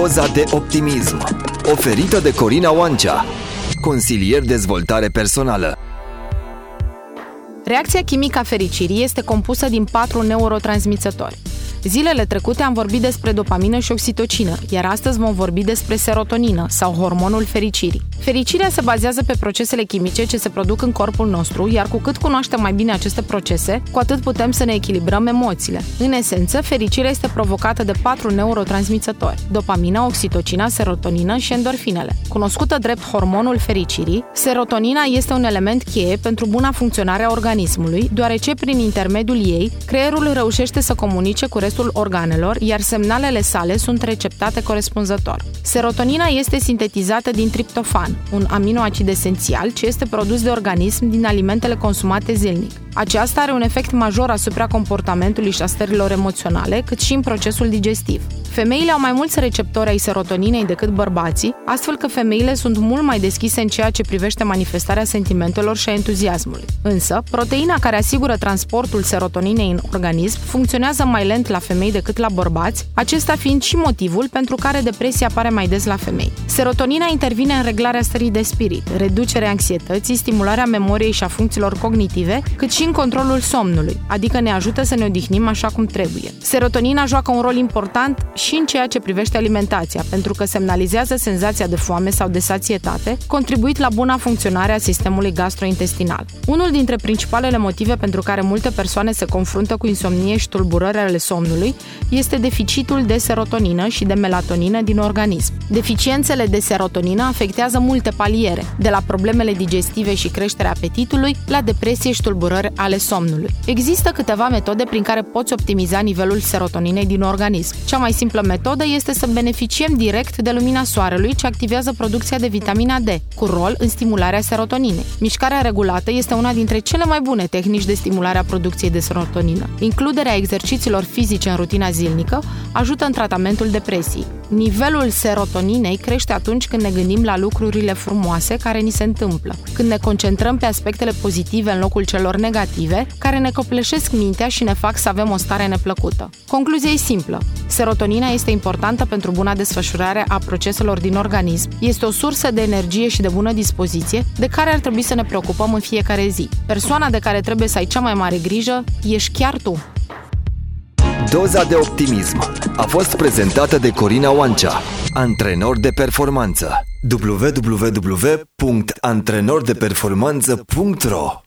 Doza de optimism Oferită de Corina Oancea Consilier dezvoltare personală Reacția chimică a fericirii este compusă din patru neurotransmițători. Zilele trecute am vorbit despre dopamină și oxitocină, iar astăzi vom vorbi despre serotonină sau hormonul fericirii. Fericirea se bazează pe procesele chimice ce se produc în corpul nostru, iar cu cât cunoaștem mai bine aceste procese, cu atât putem să ne echilibrăm emoțiile. În esență, fericirea este provocată de patru neurotransmițători: dopamina, oxitocina, serotonină și endorfinele. Cunoscută drept hormonul fericirii, serotonina este un element cheie pentru buna funcționare a organismului, deoarece prin intermediul ei, creierul reușește să comunice cu restul organelor, iar semnalele sale sunt receptate corespunzător. Serotonina este sintetizată din triptofan, un aminoacid esențial ce este produs de organism din alimentele consumate zilnic. Aceasta are un efect major asupra comportamentului și a stărilor emoționale, cât și în procesul digestiv. Femeile au mai mulți receptori ai serotoninei decât bărbații, astfel că femeile sunt mult mai deschise în ceea ce privește manifestarea sentimentelor și a entuziasmului. Însă, proteina care asigură transportul serotoninei în organism funcționează mai lent la femei decât la bărbați, acesta fiind și motivul pentru care depresia apare mai des la femei. Serotonina intervine în reglarea stării de spirit, reducerea anxietății, stimularea memoriei și a funcțiilor cognitive, cât și în controlul somnului, adică ne ajută să ne odihnim așa cum trebuie. Serotonina joacă un rol important și în ceea ce privește alimentația, pentru că semnalizează senzația de foame sau de sațietate, contribuit la buna funcționare a sistemului gastrointestinal. Unul dintre principalele motive pentru care multe persoane se confruntă cu insomnie și tulburări ale somnului este deficitul de serotonină și de melatonină din organism. Deficiențele de serotonină afectează multe paliere, de la problemele digestive și creșterea apetitului, la depresie și tulburări ale somnului. Există câteva metode prin care poți optimiza nivelul serotoninei din organism. Cea mai simplă metodă este să beneficiem direct de lumina soarelui ce activează producția de vitamina D, cu rol în stimularea serotoninei. Mișcarea regulată este una dintre cele mai bune tehnici de stimulare a producției de serotonină. Includerea exercițiilor fizice în rutina zilnică ajută în tratamentul depresiei. Nivelul serotoninei crește atunci când ne gândim la lucrurile frumoase care ni se întâmplă, când ne concentrăm pe aspectele pozitive în locul celor negative, care ne copleșesc mintea și ne fac să avem o stare neplăcută. Concluzia e simplă. Serotonina este importantă pentru buna desfășurare a proceselor din organism, este o sursă de energie și de bună dispoziție de care ar trebui să ne preocupăm în fiecare zi. Persoana de care trebuie să ai cea mai mare grijă ești chiar tu. Doza de optimism a fost prezentată de Corina Oancea, antrenor de performanță. www.antrenordeperformanță.ro